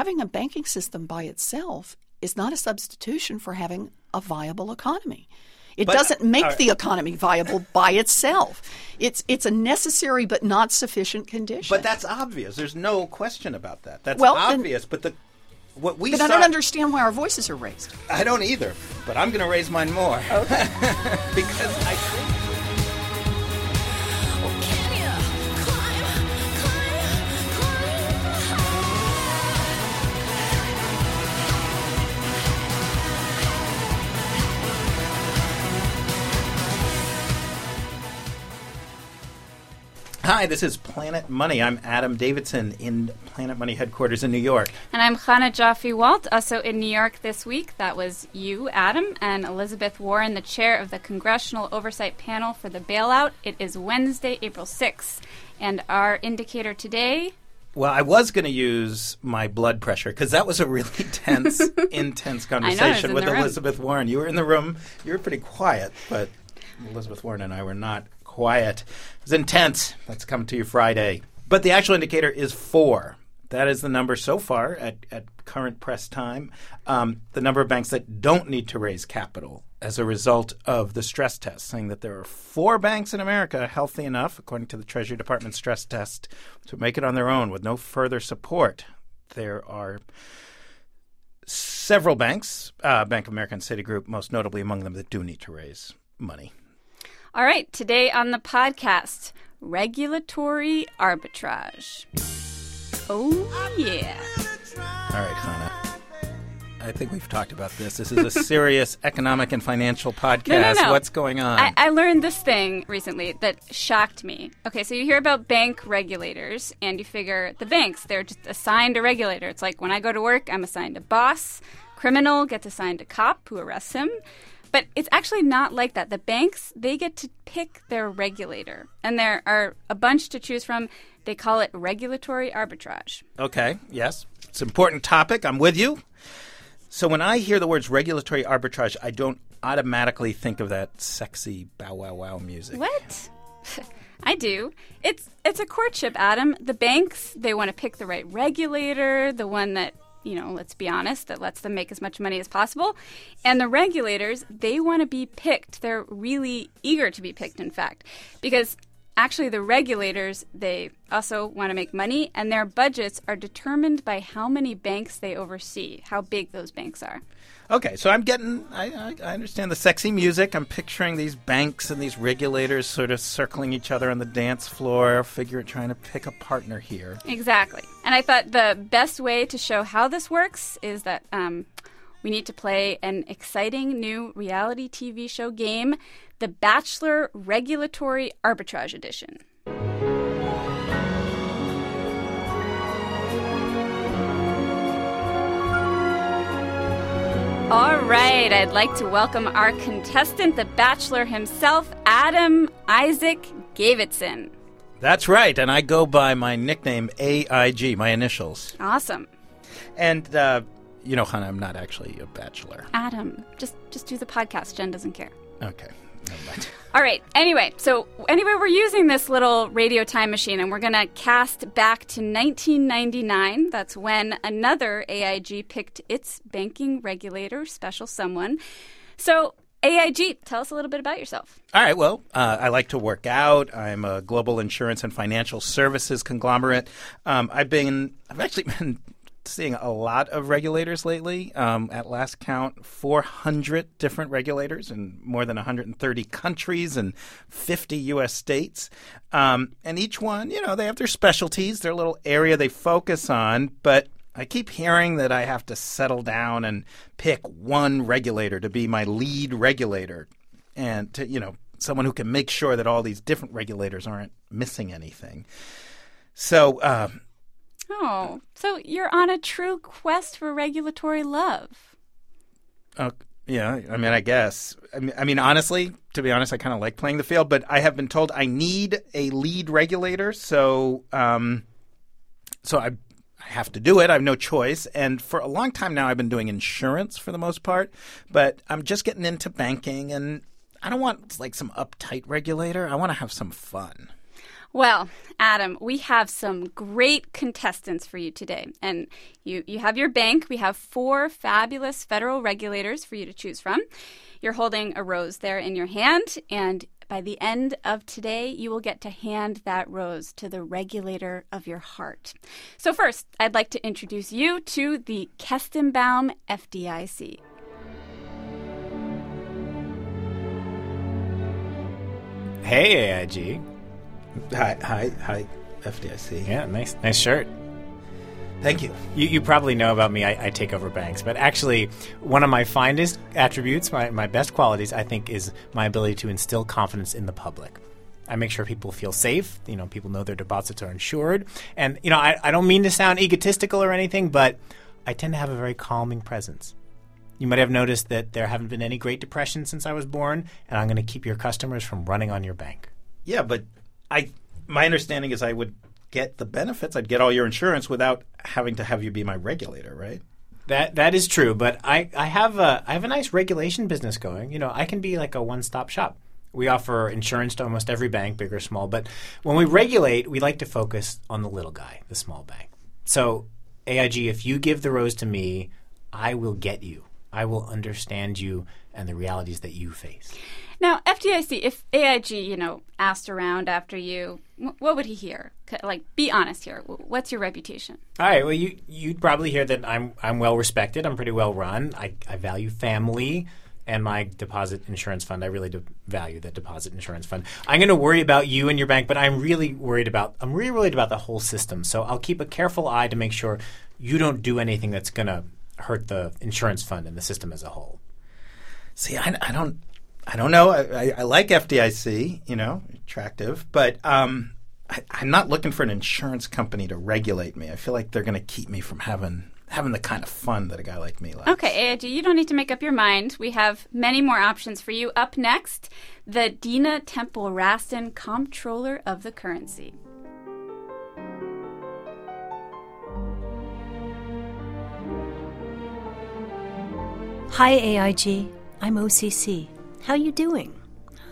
having a banking system by itself is not a substitution for having a viable economy. It But- doesn't make right. the economy viable by itself. It's it's a necessary but not sufficient condition. But that's obvious. There's no question about that. That's Well, then- obvious. but the what we But saw, I don't understand why our voices are raised. I don't either. But I'm going to raise mine more because I Hi, this is Planet Money. I'm Adam Davidson in Planet Money headquarters in New York. And I'm Chana Joffe Walt, also in New York this week. That was you, Adam, and Elizabeth Warren, the chair of the Congressional Oversight Panel for the bailout. It is Wednesday, April 6th. And our indicator today Well, I was going to use my blood pressure because that was a really tense, intense conversation in with the room. Elizabeth Warren. You were in the room. You were pretty quiet, but Elizabeth Warren and I were not quiet. It was intense. That's coming to you Friday. But the actual indicator is four. That is the number so far at, at current press time. Um, the number of banks that don't need to raise capital as a result of the stress test, saying that there are four banks in America healthy enough, according to the Treasury Department stress test, to make it on their own with no further support. There are several banks, uh, Bank of America and Citigroup, most notably among them, that do need to raise money. All right, today on the podcast regulatory arbitrage. Oh, yeah. All right, Chana. I think we've talked about this. This is a serious economic and financial podcast. no. What's going on? I, I learned this thing recently that shocked me. Okay, so you hear about bank regulators, and you figure the banks, they're just assigned a regulator. It's like when I go to work, I'm assigned a boss. Criminal gets assigned a cop who arrests him. But it's actually not like that. The banks, they get to pick their regulator. And there are a bunch to choose from. They call it regulatory arbitrage. Okay, yes. It's an important topic. I'm with you. So when I hear the words regulatory arbitrage, I don't automatically think of that sexy bow wow wow music. What? I do. It's it's a courtship, Adam. The banks they want to pick the right regulator, the one that you know, let's be honest, that lets them make as much money as possible. And the regulators, they want to be picked. They're really eager to be picked, in fact, because actually the regulators they also want to make money, and their budgets are determined by how many banks they oversee, how big those banks are. Okay, so I'm getting, I, I, understand the sexy music. I'm picturing these banks and these regulators sort of circling each other on the dance floor, figure trying to pick a partner here. Exactly. And I thought the best way to show how this works is that um, we need to play an exciting new reality TV show game, The Bachelor Regulatory Arbitrage Edition. All right, I'd like to welcome our contestant, the Bachelor himself, Adam Isaac Davidson. That's right, and I go by my nickname AIG, my initials. Awesome. And, uh, you know, Chana, I'm not actually a bachelor. Adam, just just do the podcast. Jen doesn't care. Okay. All right. Anyway, so anyway, we're using this little radio time machine, and we're going to cast back to 1999. That's when another AIG picked its banking regulator, special someone. So, AIG, tell us a little bit about yourself. All right. Well, uh, I like to work out. I'm a global insurance and financial services conglomerate. Um, I've been, I've actually been seeing a lot of regulators lately. Um, at last count, 400 different regulators in more than 130 countries and 50 U.S. states. Um, and each one, you know, they have their specialties, their little area they focus on, but I keep hearing that I have to settle down and pick one regulator to be my lead regulator and to, you know, someone who can make sure that all these different regulators aren't missing anything. So, uh, Oh, so you're on a true quest for regulatory love. uh, yeah, I mean, I guess. I mean, I mean, honestly, to be honest, I kind of like playing the field, but I have been told I need a lead regulator, so um, so I I have to do it. I have no choice. And for a long time now, I've been doing insurance for the most part, but I'm just getting into banking, and I don't want like some uptight regulator. I want to have some fun. Well, Adam, we have some great contestants for you today. And you, you have your bank. We have four fabulous federal regulators for you to choose from. You're holding a rose there in your hand, and by the end of today, you will get to hand that rose to the regulator of your heart. So, first, I'd like to introduce you to the Kestenbaum FDIC. Hey, AIG. Hi, hi, hi, FDIC. Yeah, nice, nice shirt. Thank you. You, you probably know about me. I, I take over banks, but actually, one of my finest attributes, my, my best qualities, I think, is my ability to instill confidence in the public. I make sure people feel safe. You know, people know their deposits are insured. And, you know, I, I don't mean to sound egotistical or anything, but I tend to have a very calming presence. You might have noticed that there haven't been any Great Depression since I was born, and I'm going to keep your customers from running on your bank. Yeah, but I my understanding is I would get the benefits. I'd get all your insurance without having to have you be my regulator, right? That that is true, but I, I have a I have a nice regulation business going. You know, I can be like a one stop shop. We offer insurance to almost every bank, big or small. But when we regulate, we like to focus on the little guy, the small bank. So AIG, if you give the rose to me, I will get you. I will understand you and the realities that you face. Now, FDIC, if AIG, you know, asked around after you, what would he hear? Like, be honest here. What's your reputation? All right. Well, you you'd probably hear that I'm I'm well respected. I'm pretty well run. I, I value family and my deposit insurance fund. I really do value the deposit insurance fund. I'm going to worry about you and your bank, but I'm really worried about I'm really worried about the whole system. So I'll keep a careful eye to make sure you don't do anything that's going to hurt the insurance fund and the system as a whole. See, I, I don't, I don't know. I, I, I like FDIC, you know, attractive, but um, I, I'm not looking for an insurance company to regulate me. I feel like they're going to keep me from having having the kind of fun that a guy like me likes. Okay, AIG, you don't need to make up your mind. We have many more options for you. Up next, the Dina Temple Raston, Comptroller of the Currency. Hi AIG, I'm OCC. How are you doing?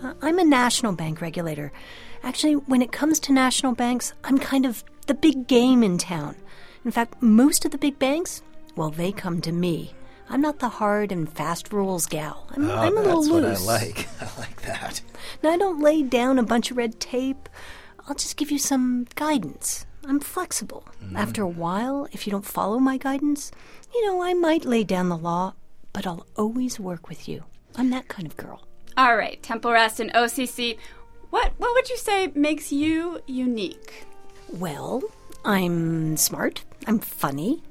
Uh, I'm a national bank regulator. Actually, when it comes to national banks, I'm kind of the big game in town. In fact, most of the big banks, well, they come to me. I'm not the hard and fast rules gal. I'm, Oh, I'm a little that's what I loose. like. I like that. Now, I don't lay down a bunch of red tape. I'll just give you some guidance. I'm flexible. After a while, if you don't follow my guidance, you know, I might lay down the law, but I'll always work with you. I'm that kind of girl. All right, Temple Raston OCC. What what would you say makes you unique? Well, I'm smart. I'm funny.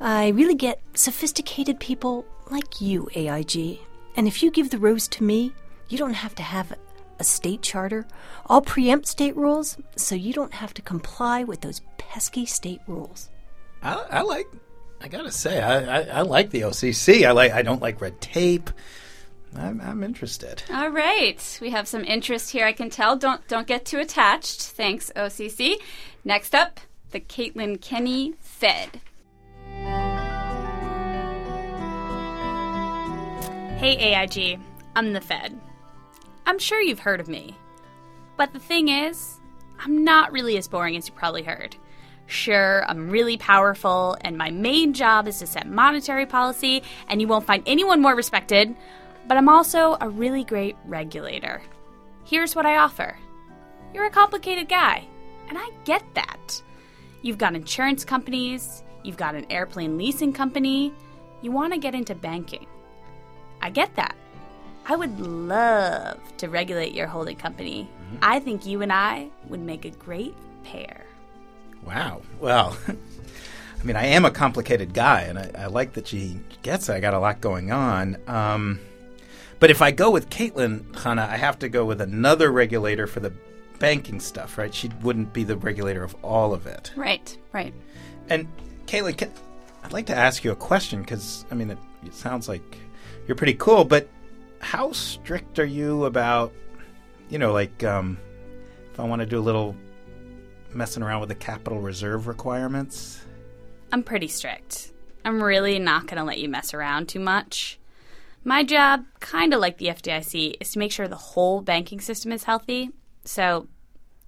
I really get sophisticated people like you, AIG. And if you give the rose to me, you don't have to have a state charter. I'll preempt state rules, so you don't have to comply with those pesky state rules. I, I like. I gotta say, I, I, I like the OCC. I like. I don't like red tape. I'm, I'm interested. All right, we have some interest here. I can tell. Don't don't get too attached. Thanks, OCC. Next up, the Caitlin Kenney Fed. Hey AIG, I'm the Fed. I'm sure you've heard of me. But the thing is, I'm not really as boring as you probably heard. Sure, I'm really powerful, and my main job is to set monetary policy, and you won't find anyone more respected, but I'm also a really great regulator. Here's what I offer you're a complicated guy, and I get that. You've got insurance companies, you've got an airplane leasing company, you want to get into banking. I get that. I would love to regulate your holding company. I think you and I would make a great pair. Wow. Well, I mean, I am a complicated guy, and I, I like that she gets it. I got a lot going on. Um, but if I go with Caitlin, Chana, I have to go with another regulator for the banking stuff, right? She wouldn't be the regulator of all of it. Right, right. And Caitlin, can, I'd like to ask you a question because I mean, it, it sounds like you're pretty cool, but how strict are you about, you know, like um, if I want to do a little messing around with the capital reserve requirements? I'm pretty strict. I'm really not going to let you mess around too much. My job, kind of like the FDIC, is to make sure the whole banking system is healthy. So,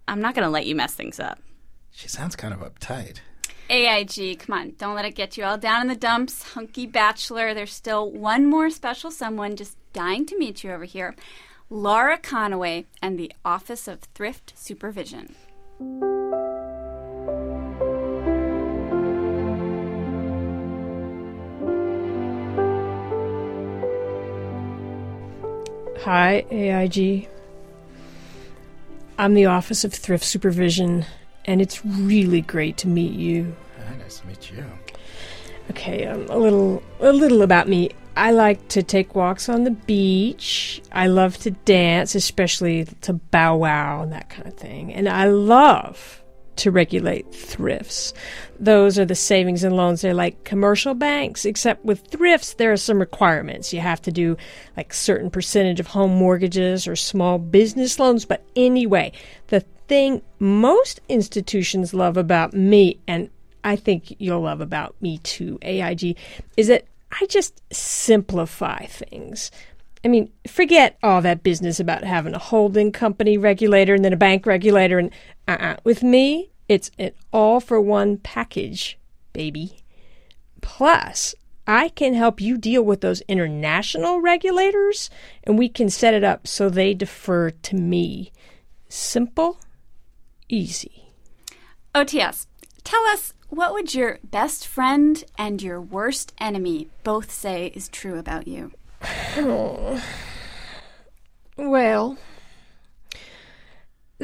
I'm not going to let you mess things up. She sounds kind of uptight. AIG, come on, don't let it get you all down in the dumps. Hunky bachelor, there's still one more special someone just dying to meet you over here. Laura Conaway and the Office of Thrift Supervision. Hi, AIG. I'm the Office of Thrift Supervision, and it's really great to meet you. Hi, nice to meet you. Okay, um, a little a little about me. I like to take walks on the beach. I love to dance, especially to bow wow and that kind of thing. And I love to regulate thrifts. Those are the savings and loans. They're like commercial banks, except with thrifts, there are some requirements. You have to do like certain percentage of home mortgages or small business loans. But anyway, the thing most institutions love about me, and I think you'll love about me too, AIG, is that I just simplify things. I mean, forget all that business about having a holding company regulator and then a bank regulator and uh-uh. With me, it's an all for one package, baby. Plus, I can help you deal with those international regulators and we can set it up so they defer to me. Simple, easy. OTS, tell us what would your best friend and your worst enemy both say is true about you? Well,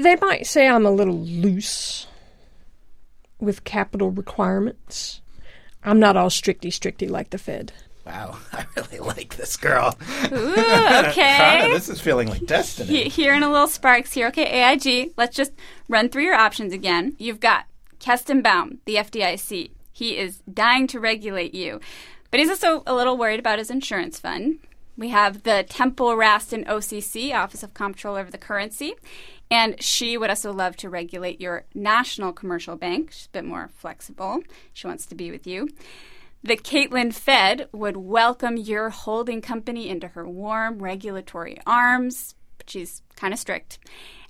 they might say I'm a little loose with capital requirements. I'm not all stricty stricty like the Fed. Wow, I really like this girl. Ooh, Connor, okay. this is feeling like destiny. He- Hearing a little sparks here. Okay, AIG, let's just run through your options again. You've got Kestenbaum, the FDIC. He is dying to regulate you, but he's also a little worried about his insurance fund. We have the Temple Raston OCC, Office of Comptroller of the Currency, and she would also love to regulate your national commercial bank. She's a bit more flexible. She wants to be with you. The Caitlin Fed would welcome your holding company into her warm regulatory arms, but she's kind of strict.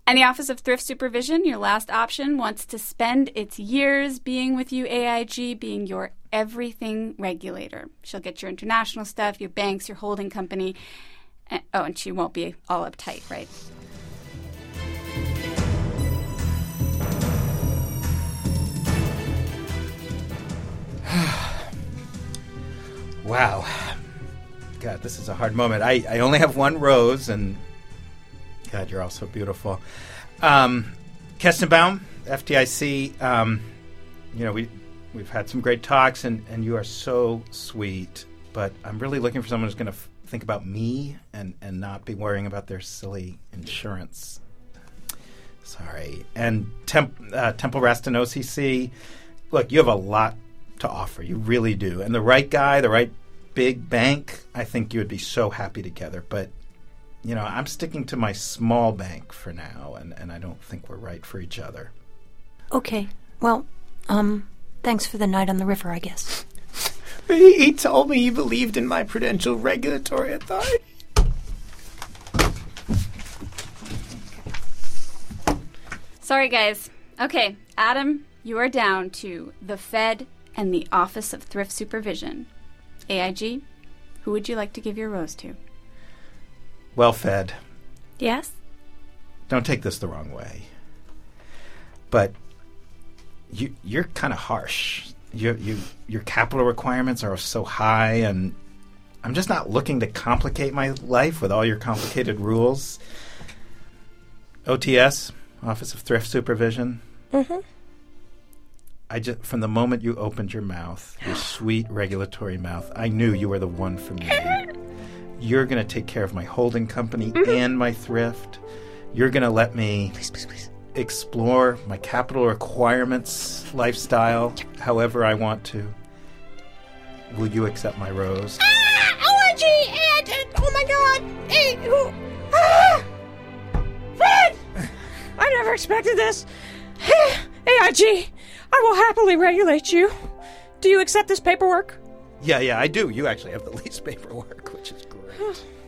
And the Office of Thrift Supervision, your last option, wants to spend its years being with you, AIG, being your everything regulator. She'll get your international stuff, your banks, your holding company. And, oh, and she won't be all uptight, right? Wow. God, this is a hard moment. I, I only have one rose, and God, you're all so beautiful. Um, Kestenbaum, FDIC, um, you know, we, we've had some great talks, and, and you are so sweet, but I'm really looking for someone who's going to f- think about me and, and not be worrying about their silly insurance. Sorry. And Temp, uh, Temple Raston OCC, look, you have a lot to offer. You really do. And the right guy, the right big bank, I think you would be so happy together. But, you know, I'm sticking to my small bank for now, and, and I don't think we're right for each other. Okay. Well, um, thanks for the night on the river, I guess. He, he told me he believed in my prudential regulatory authority. Sorry, guys. Okay, Adam, you are down to the Fed and the Office of Thrift Supervision. AIG, who would you like to give your rose to? Well fed. Yes? Don't take this the wrong way. But you, you're kind of harsh. You, you, your capital requirements are so high, and I'm just not looking to complicate my life with all your complicated rules. OTS, Office of Thrift Supervision. Mm-hmm. I just from the moment you opened your mouth, your sweet regulatory mouth, I knew you were the one for me. You're going to take care of my holding company and my thrift. You're going to let me Please, please, please. Explore my capital requirements lifestyle however I want to. Will you accept my rose? And, and oh my god! Hey, who? Ah! Fred! I never expected this. AIG, I will happily regulate you. Do you accept this paperwork? Yeah, yeah, I do. You actually have the least paperwork, which is great.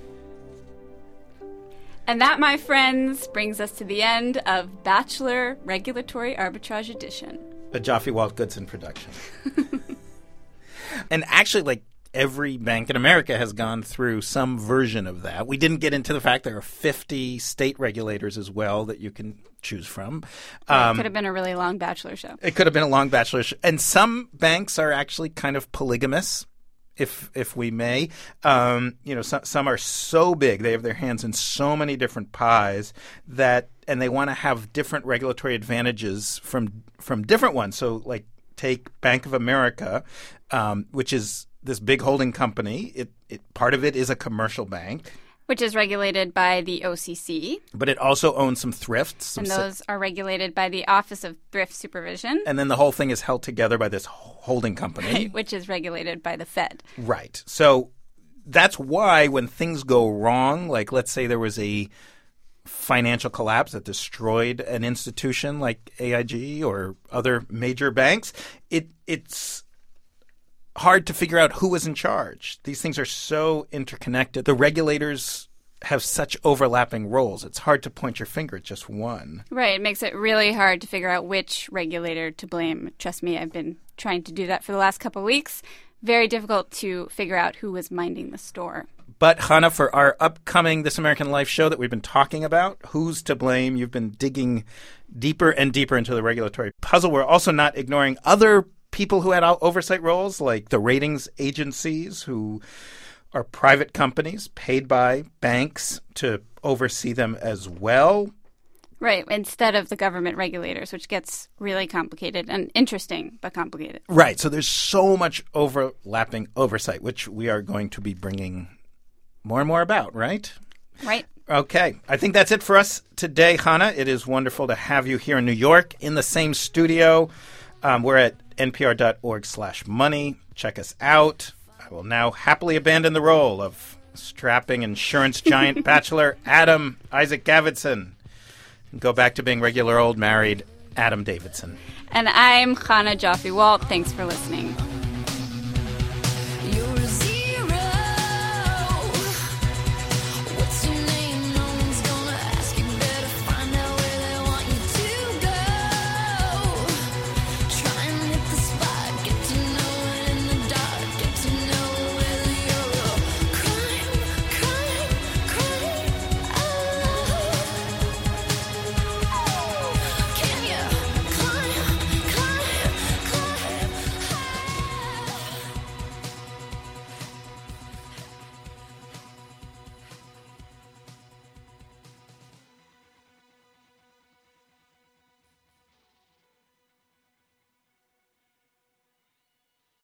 And that, my friends, brings us to the end of Bachelor Regulatory Arbitrage Edition. A Joffe Walt Goodson production. and actually, like every bank in America has gone through some version of that. We didn't get into the fact there are 50 state regulators as well that you can choose from. it um, could have been a really long Bachelor show. It could have been a long bachelor, show. and some banks are actually kind of polygamous, if if we may. Um, you know, some some are so big they have their hands in so many different pies that, and they want to have different regulatory advantages from from different ones. So, like take Bank of America, um, which is this big holding company. It, it part of it is a commercial bank, Which is regulated by the OCC, but it also owns some thrifts. Some and those are regulated by the Office of Thrift Supervision, and then the whole thing is held together by this holding company. which is regulated by the Fed. Right. So that's why when things go wrong, like let's say there was a financial collapse that destroyed an institution like AIG or other major banks, it it's hard to figure out who was in charge. These things are so interconnected. The regulators have such overlapping roles. It's hard to point your finger at just one. Right. It makes it really hard to figure out which regulator to blame. Trust me, I've been trying to do that for the last couple of weeks. Very difficult to figure out who was minding the store. But Chana, for our upcoming This American Life show that we've been talking about, who's to blame? You've been digging deeper and deeper into the regulatory puzzle. We're also not ignoring other people who had oversight roles, like the ratings agencies, who are private companies paid by banks to oversee them as well. Right. Instead of the government regulators, which gets really complicated and interesting, but complicated. Right. So there's so much overlapping oversight, which we are going to be bringing more and more about, right? Right. Okay, I think that's it for us today, Chana. It is wonderful to have you here in New York in the same studio. Um, we're at npr.org/money. Check us out. I will now happily abandon the role of strapping insurance giant bachelor Adam Isaac Gavidson and go back to being regular old married Adam Davidson. And I'm Chana Joffe Walt. Thanks for listening.